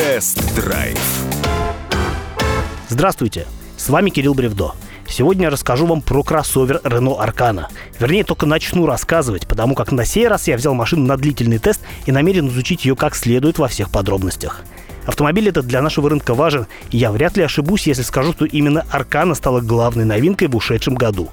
Тест-драйв. Здравствуйте, с вами Кирилл Бревдо. Сегодня я расскажу вам про кроссовер Renault Arcana. Вернее, только начну рассказывать, потому как на сей раз я взял машину на длительный тест и намерен изучить ее как следует во всех подробностях. Автомобиль этот для нашего рынка важен, и я вряд ли ошибусь, если скажу, что именно Аркана стала главной новинкой в ушедшем году.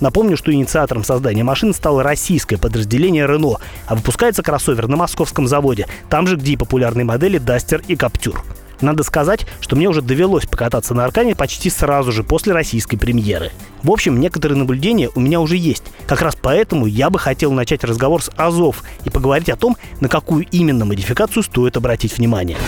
Напомню, что инициатором создания машины стало российское подразделение Renault, а выпускается кроссовер на московском заводе, там же, где и популярные модели Duster и Captur. Надо сказать, что мне уже довелось покататься на Аркане почти сразу же после российской премьеры. В общем, некоторые наблюдения у меня уже есть. Как раз поэтому я бы хотел начать разговор с Азов и поговорить о том, на какую именно модификацию стоит обратить внимание.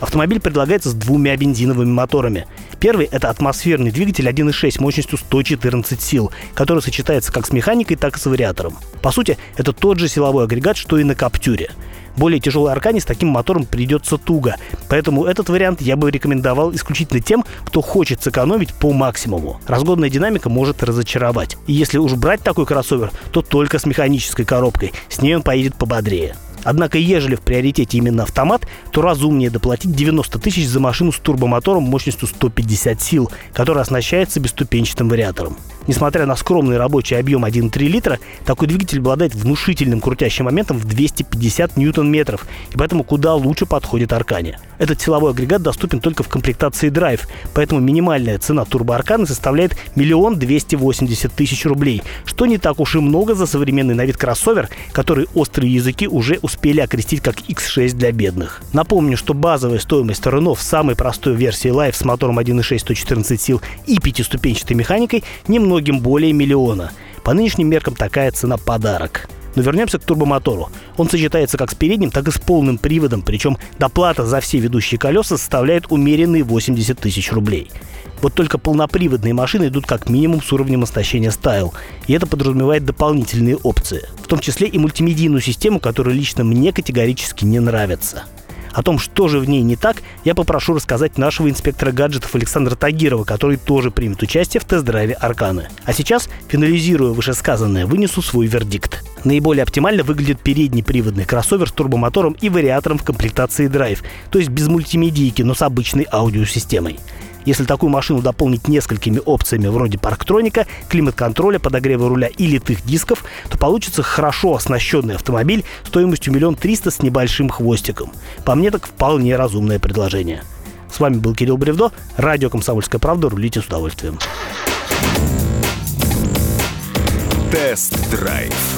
Автомобиль предлагается с двумя бензиновыми моторами. Первый – это атмосферный двигатель 1.6 мощностью 114 сил, который сочетается как с механикой, так и с вариатором. По сути, это тот же силовой агрегат, что и на Каптюре. Более тяжелой Аркане с таким мотором придется туго, поэтому этот вариант я бы рекомендовал исключительно тем, кто хочет сэкономить по максимуму. Разгонная динамика может разочаровать. И если уж брать такой кроссовер, то только с механической коробкой. С ней он поедет пободрее. Однако, ежели в приоритете именно автомат, то разумнее доплатить 90 тысяч за машину с турбомотором мощностью 150 сил, которая оснащается бесступенчатым вариатором. Несмотря на скромный рабочий объем 1,3 литра, такой двигатель обладает внушительным крутящим моментом в 250 ньютон-метров, и поэтому куда лучше подходит Аркане. Этот силовой агрегат доступен только в комплектации Drive, поэтому минимальная цена турбо Арканы составляет миллион двести восемьдесят тысяч рублей, что не так уж и много за современный на вид кроссовер, который острые языки уже успели окрестить как X6 для бедных. Напомню, что базовая стоимость Renault в самой простой версии Live с мотором 1.6 114 сил и пятиступенчатой механикой немного многим более миллиона. По нынешним меркам такая цена подарок. Но вернемся к турбомотору. Он сочетается как с передним, так и с полным приводом, причем доплата за все ведущие колеса составляет умеренные 80 тысяч рублей. Вот только полноприводные машины идут как минимум с уровнем оснащения Style, и это подразумевает дополнительные опции, в том числе и мультимедийную систему, которая лично мне категорически не нравится. О том, что же в ней не так, я попрошу рассказать нашего инспектора гаджетов Александра Тагирова, который тоже примет участие в тест-драйве Арканы. А сейчас, финализируя вышесказанное, вынесу свой вердикт. Наиболее оптимально выглядит передний приводный кроссовер с турбомотором и вариатором в комплектации Drive, то есть без мультимедийки, но с обычной аудиосистемой. Если такую машину дополнить несколькими опциями вроде парктроника, климат-контроля, подогрева руля и литых дисков, то получится хорошо оснащенный автомобиль стоимостью миллион триста с небольшим хвостиком. По мне так вполне разумное предложение. С вами был Кирилл Бревдо, радио «Комсомольская правда». Рулите с удовольствием. Тест-драйв